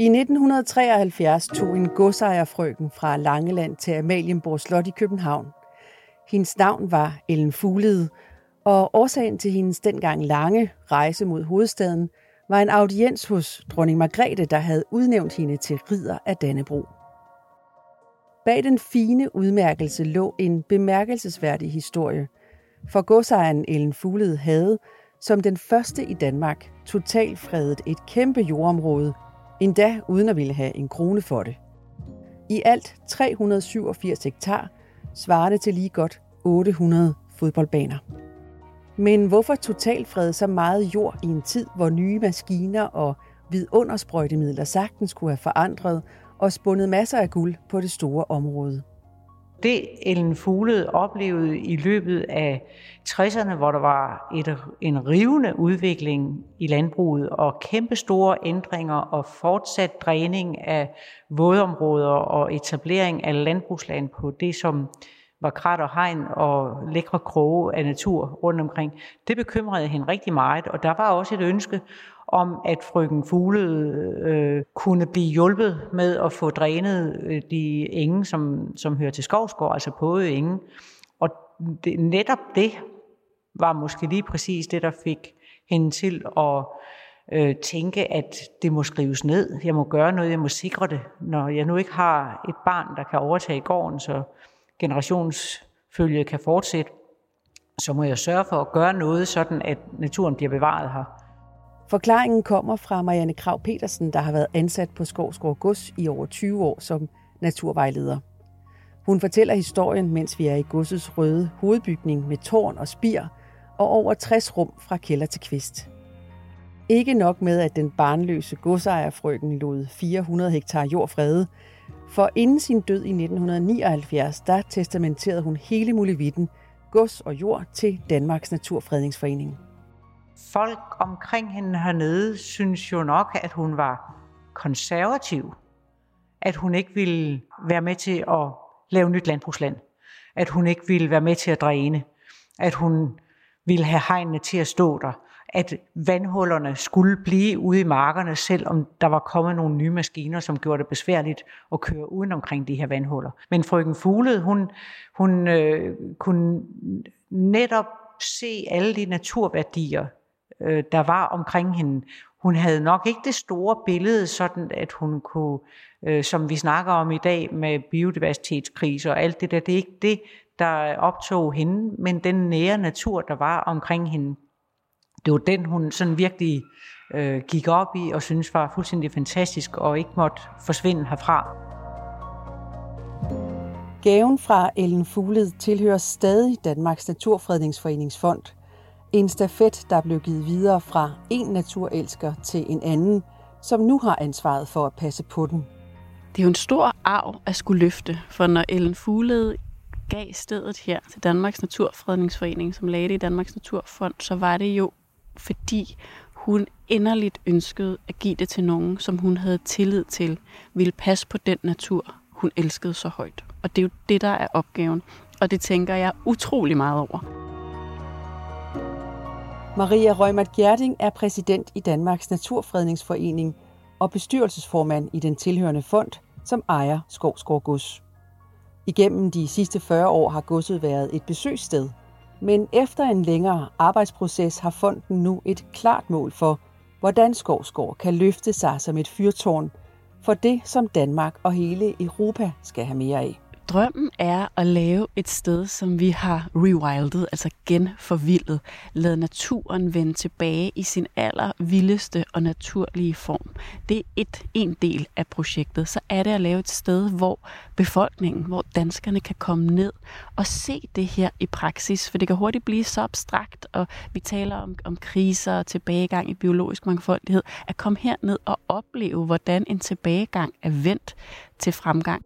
I 1973 tog en godsejerfrøken fra Langeland til Amalienborg Slot i København. Hendes navn var Ellen Fuglede, og årsagen til hendes dengang lange rejse mod hovedstaden var en audiens hos dronning Margrethe, der havde udnævnt hende til ridder af Dannebro. Bag den fine udmærkelse lå en bemærkelsesværdig historie, for godsejeren Ellen Fuglede havde, som den første i Danmark, totalfredet et kæmpe jordområde, endda uden at ville have en krone for det. I alt 387 hektar, svarende til lige godt 800 fodboldbaner. Men hvorfor totalfrede så meget jord i en tid, hvor nye maskiner og vidundersprøjtemidler sagtens kunne have forandret og spundet masser af guld på det store område? Det Ellen Fuglede oplevede i løbet af 60'erne, hvor der var et, en rivende udvikling i landbruget og kæmpe store ændringer og fortsat dræning af vådområder og etablering af landbrugsland på det, som var krat og hegn og lækre kroge af natur rundt omkring. Det bekymrede hende rigtig meget, og der var også et ønske om, at frøken Fugle øh, kunne blive hjulpet med at få drænet øh, de enge, som, som hører til Skovsgård, altså på enge. Og det, netop det var måske lige præcis det, der fik hende til at øh, tænke, at det må skrives ned. Jeg må gøre noget, jeg må sikre det. Når jeg nu ikke har et barn, der kan overtage gården, så generationsfølge kan fortsætte, så må jeg sørge for at gøre noget, sådan at naturen bliver bevaret her. Forklaringen kommer fra Marianne Krav Petersen, der har været ansat på Skovsgård Gods i over 20 år som naturvejleder. Hun fortæller historien, mens vi er i godsets røde hovedbygning med tårn og spir og over 60 rum fra kælder til kvist. Ikke nok med, at den barnløse godsejerfrøken lod 400 hektar jord frede, for inden sin død i 1979, der testamenterede hun hele muligheden, gods og jord til Danmarks Naturfredningsforening folk omkring hende hernede synes jo nok, at hun var konservativ. At hun ikke ville være med til at lave nyt landbrugsland. At hun ikke ville være med til at dræne. At hun ville have hegnene til at stå der. At vandhullerne skulle blive ude i markerne, selvom der var kommet nogle nye maskiner, som gjorde det besværligt at køre uden omkring de her vandhuller. Men frøken Fuglede, hun, hun øh, kunne netop se alle de naturværdier, øh, der var omkring hende. Hun havde nok ikke det store billede, sådan at hun kunne, øh, som vi snakker om i dag med biodiversitetskrise og alt det der, det er ikke det, der optog hende, men den nære natur, der var omkring hende. Det var den, hun sådan virkelig øh, gik op i og synes var fuldstændig fantastisk og ikke måtte forsvinde herfra. Gaven fra Ellen Fugled tilhører stadig Danmarks Naturfredningsforeningsfond – en stafet, der blev givet videre fra en naturelsker til en anden, som nu har ansvaret for at passe på den. Det er jo en stor arv at skulle løfte, for når Ellen Fuglede gav stedet her til Danmarks Naturfredningsforening, som lagde det i Danmarks Naturfond, så var det jo fordi hun inderligt ønskede at give det til nogen, som hun havde tillid til, ville passe på den natur, hun elskede så højt. Og det er jo det, der er opgaven. Og det tænker jeg utrolig meget over. Maria Rømert Gjerding er præsident i Danmarks Naturfredningsforening og bestyrelsesformand i den tilhørende fond, som ejer Skovsgård Gods. Igennem de sidste 40 år har godset været et besøgssted, men efter en længere arbejdsproces har fonden nu et klart mål for, hvordan Skovsgård kan løfte sig som et fyrtårn for det, som Danmark og hele Europa skal have mere af. Drømmen er at lave et sted, som vi har rewildet, altså genforvildet. Lad naturen vende tilbage i sin aller vildeste og naturlige form. Det er et, en del af projektet. Så er det at lave et sted, hvor befolkningen, hvor danskerne kan komme ned og se det her i praksis. For det kan hurtigt blive så abstrakt, og vi taler om, om kriser og tilbagegang i biologisk mangfoldighed. At komme herned og opleve, hvordan en tilbagegang er vendt til fremgang.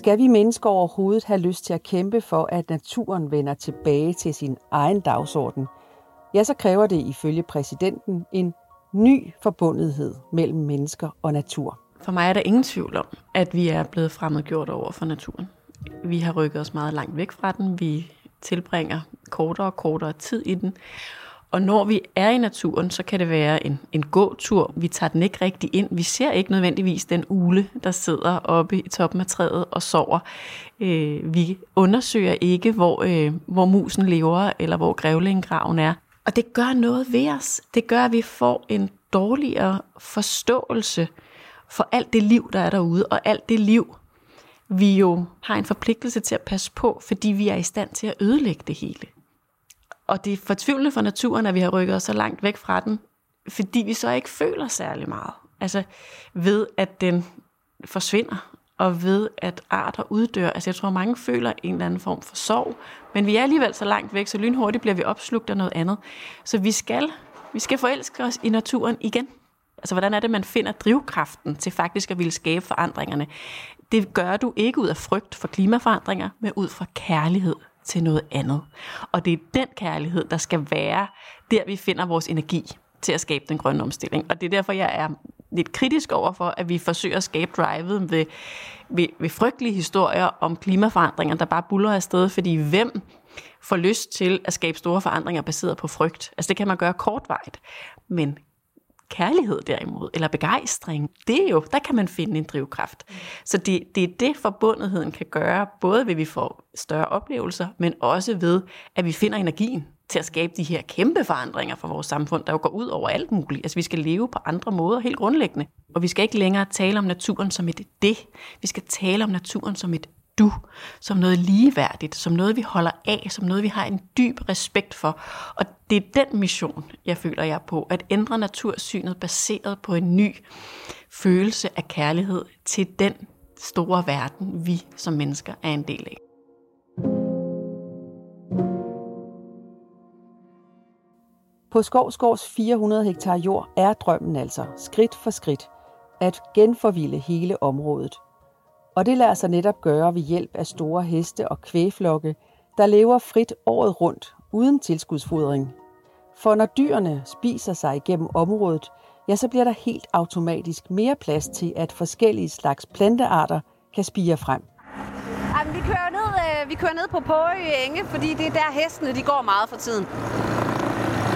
Skal vi mennesker overhovedet have lyst til at kæmpe for, at naturen vender tilbage til sin egen dagsorden, ja, så kræver det ifølge præsidenten en ny forbundethed mellem mennesker og natur. For mig er der ingen tvivl om, at vi er blevet fremmedgjort over for naturen. Vi har rykket os meget langt væk fra den. Vi tilbringer kortere og kortere tid i den. Og når vi er i naturen, så kan det være en, en gåtur. Vi tager den ikke rigtig ind. Vi ser ikke nødvendigvis den ule, der sidder oppe i toppen af træet og sover. Øh, vi undersøger ikke, hvor, øh, hvor musen lever, eller hvor grævlinggraven er. Og det gør noget ved os. Det gør, at vi får en dårligere forståelse for alt det liv, der er derude, og alt det liv, vi jo har en forpligtelse til at passe på, fordi vi er i stand til at ødelægge det hele. Og det er fortvivlende for naturen, at vi har rykket os så langt væk fra den, fordi vi så ikke føler særlig meget. Altså ved, at den forsvinder, og ved, at arter uddør. Altså jeg tror, mange føler en eller anden form for sorg, men vi er alligevel så langt væk, så lynhurtigt bliver vi opslugt af noget andet. Så vi skal, vi skal forelske os i naturen igen. Altså hvordan er det, man finder drivkraften til faktisk at ville skabe forandringerne? Det gør du ikke ud af frygt for klimaforandringer, men ud fra kærlighed til noget andet. Og det er den kærlighed, der skal være der, vi finder vores energi til at skabe den grønne omstilling. Og det er derfor, jeg er lidt kritisk over for, at vi forsøger at skabe drivet ved, ved, ved frygtelige historier om klimaforandringer, der bare buller afsted, fordi hvem får lyst til at skabe store forandringer baseret på frygt? Altså det kan man gøre kortvejt, men kærlighed derimod, eller begejstring, det er jo, der kan man finde en drivkraft. Så det, det er det, forbundetheden kan gøre, både ved at vi får større oplevelser, men også ved, at vi finder energien til at skabe de her kæmpe forandringer for vores samfund, der jo går ud over alt muligt. Altså vi skal leve på andre måder, helt grundlæggende. Og vi skal ikke længere tale om naturen som et det. Vi skal tale om naturen som et du, som noget ligeværdigt, som noget, vi holder af, som noget, vi har en dyb respekt for. Og det er den mission, jeg føler jeg på, at ændre natursynet baseret på en ny følelse af kærlighed til den store verden, vi som mennesker er en del af. På Skovsgårds 400 hektar jord er drømmen altså, skridt for skridt, at genforvilde hele området. Og det lader sig netop gøre ved hjælp af store heste og kvægflokke, der lever frit året rundt, uden tilskudsfodring. For når dyrene spiser sig igennem området, ja, så bliver der helt automatisk mere plads til, at forskellige slags plantearter kan spire frem. Jamen, vi kører ned, øh, vi kører ned på Påø Enge, fordi det er der hestene de går meget for tiden.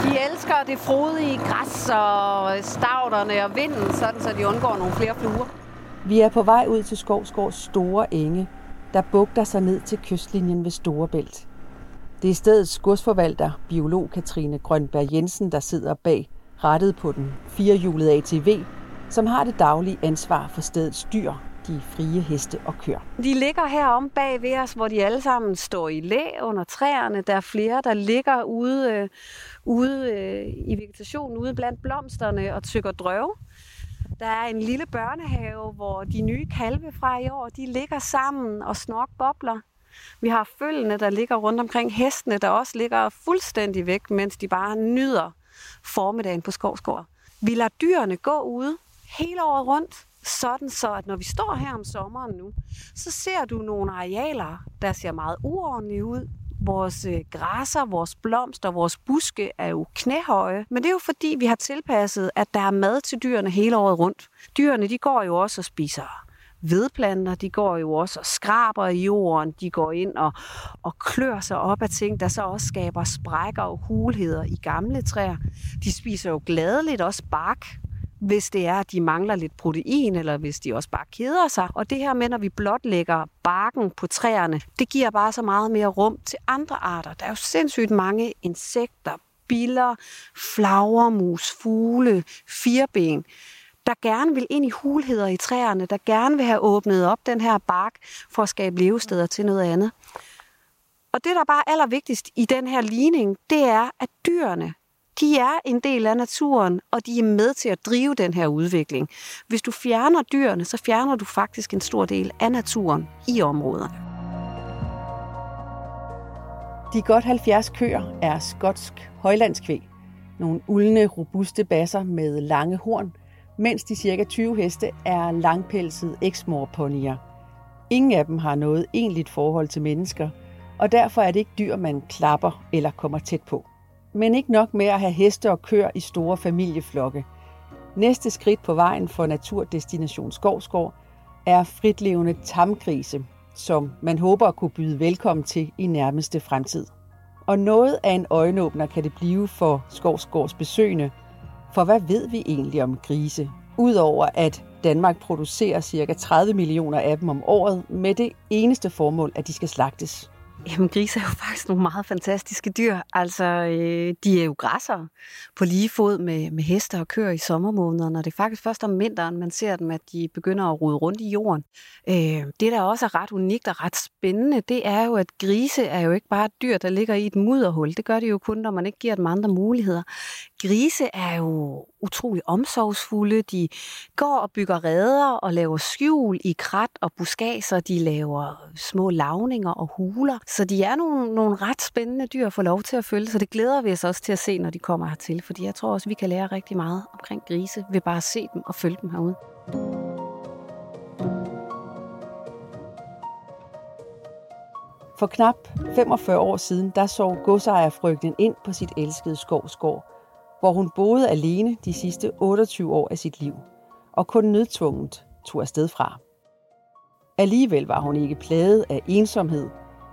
De elsker det frodige græs og stavterne og vinden, sådan så de undgår nogle flere fluer. Vi er på vej ud til Skovsgårds store enge, der bugter sig ned til kystlinjen ved Storebælt. Det er stedets godsforvalter, biolog Katrine Grønberg Jensen, der sidder bag rettet på den firehjulede ATV, som har det daglige ansvar for stedets dyr, de frie heste og køer. De ligger herom bag ved os, hvor de alle sammen står i læ under træerne. Der er flere, der ligger ude, øh, ude øh, i vegetationen, ude blandt blomsterne og tykker drøv. Der er en lille børnehave, hvor de nye kalve fra i år, de ligger sammen og snork bobler. Vi har følgene, der ligger rundt omkring hestene, der også ligger fuldstændig væk, mens de bare nyder formiddagen på Skovsgård. Vi lader dyrene gå ude hele året rundt, sådan så, at når vi står her om sommeren nu, så ser du nogle arealer, der ser meget uordentlige ud. Vores øh, græsser, vores blomster, vores buske er jo knæhøje, men det er jo fordi, vi har tilpasset, at der er mad til dyrene hele året rundt. Dyrene, de går jo også og spiser vedplanter, de går jo også og skraber i jorden, de går ind og, og klør sig op af ting, der så også skaber sprækker og hulheder i gamle træer. De spiser jo gladeligt også bark, hvis det er, at de mangler lidt protein, eller hvis de også bare keder sig. Og det her med, når vi blotlægger barken på træerne, det giver bare så meget mere rum til andre arter. Der er jo sindssygt mange insekter, biller, flagermus, fugle, firben, der gerne vil ind i hulheder i træerne, der gerne vil have åbnet op den her bark for at skabe levesteder til noget andet. Og det, der bare er allervigtigst i den her ligning, det er, at dyrene, de er en del af naturen, og de er med til at drive den her udvikling. Hvis du fjerner dyrene, så fjerner du faktisk en stor del af naturen i områderne. De godt 70 køer er skotsk højlandskvæg. Nogle uldne, robuste basser med lange horn, mens de cirka 20 heste er langpelsede eksmorponier. Ingen af dem har noget egentligt forhold til mennesker, og derfor er det ikke dyr, man klapper eller kommer tæt på. Men ikke nok med at have heste og køer i store familieflokke. Næste skridt på vejen for Naturdestination Skovsgård er fritlevende tamgrise, som man håber at kunne byde velkommen til i nærmeste fremtid. Og noget af en øjenåbner kan det blive for Skovsgårds besøgende. For hvad ved vi egentlig om grise? Udover at Danmark producerer ca. 30 millioner af dem om året med det eneste formål, at de skal slagtes. Jamen, grise er jo faktisk nogle meget fantastiske dyr. Altså, øh, de er jo græsser på lige fod med, med heste og køer i sommermånederne, og det er faktisk først om vinteren, man ser dem, at de begynder at rode rundt i jorden. Øh, det, der også er ret unikt og ret spændende, det er jo, at grise er jo ikke bare et dyr, der ligger i et mudderhul. Det gør de jo kun, når man ikke giver dem andre muligheder. Grise er jo utrolig omsorgsfulde. De går og bygger reder og laver skjul i krat og buskager. De laver små lavninger og huler. Så de er nogle, nogle ret spændende dyr at få lov til at følge, så det glæder vi os også til at se, når de kommer hertil. Fordi jeg tror også, vi kan lære rigtig meget omkring grise ved bare at se dem og følge dem herude. For knap 45 år siden, der så godsejerfrygten ind på sit elskede skovsgård, hvor hun boede alene de sidste 28 år af sit liv, og kun nødtvunget tog afsted fra. Alligevel var hun ikke plaget af ensomhed,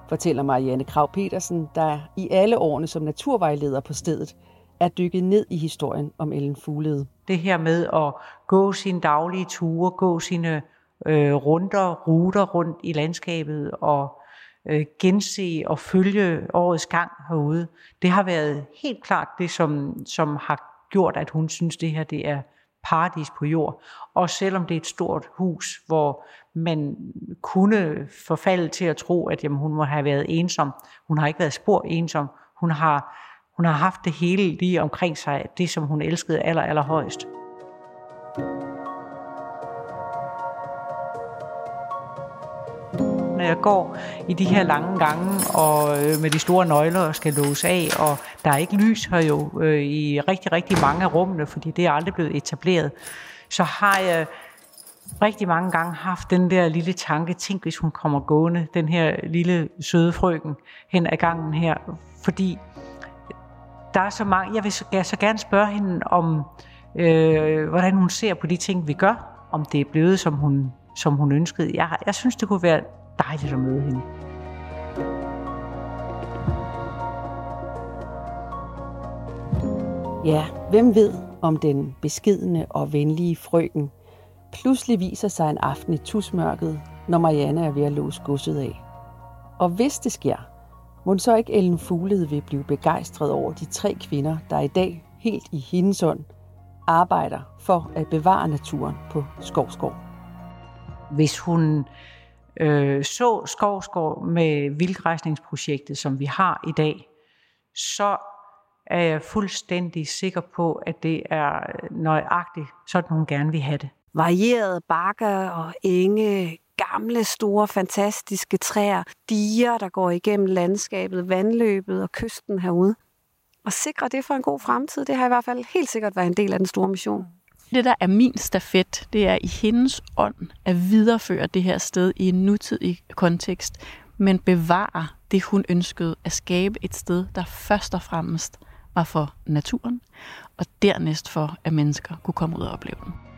fortæller Marianne Krav Petersen, der i alle årene som naturvejleder på stedet er dykket ned i historien om Ellen Fuglede. Det her med at gå sine daglige ture, gå sine øh, runder, ruter rundt i landskabet og øh, gense og følge årets gang herude. Det har været helt klart det, som, som har gjort, at hun synes, det her det er paradis på jord. Og selvom det er et stort hus, hvor man kunne forfalde til at tro, at jamen, hun må have været ensom. Hun har ikke været spor ensom. Hun har, hun har haft det hele lige omkring sig, det som hun elskede aller, aller thank you jeg går i de her lange gange og øh, med de store nøgler og skal låse af, og der er ikke lys her jo øh, i rigtig, rigtig mange af rummene, fordi det er aldrig blevet etableret, så har jeg rigtig mange gange haft den der lille tanke, tænk hvis hun kommer gående, den her lille søde frøken hen ad gangen her, fordi der er så mange, jeg vil så, jeg så gerne spørge hende om, øh, hvordan hun ser på de ting, vi gør, om det er blevet, som hun, som hun ønskede. Jeg, jeg synes, det kunne være dejligt at møde hende. Ja, hvem ved, om den beskidende og venlige frøken pludselig viser sig en aften i tusmørket, når Marianne er ved at låse godset af. Og hvis det sker, må så ikke Ellen Fuglede vil blive begejstret over de tre kvinder, der i dag, helt i hendes ånd, arbejder for at bevare naturen på Skovskov. Hvis hun øh, så Skovskov med vildgræsningsprojektet, som vi har i dag, så er jeg fuldstændig sikker på, at det er nøjagtigt, sådan hun gerne vil have det. Varierede bakker og enge, gamle, store, fantastiske træer, diger, der går igennem landskabet, vandløbet og kysten herude. Og sikre det for en god fremtid, det har i hvert fald helt sikkert været en del af den store mission. Det, der er min stafet, det er i hendes ånd at videreføre det her sted i en nutidig kontekst, men bevare det, hun ønskede at skabe et sted, der først og fremmest var for naturen, og dernæst for, at mennesker kunne komme ud og opleve den.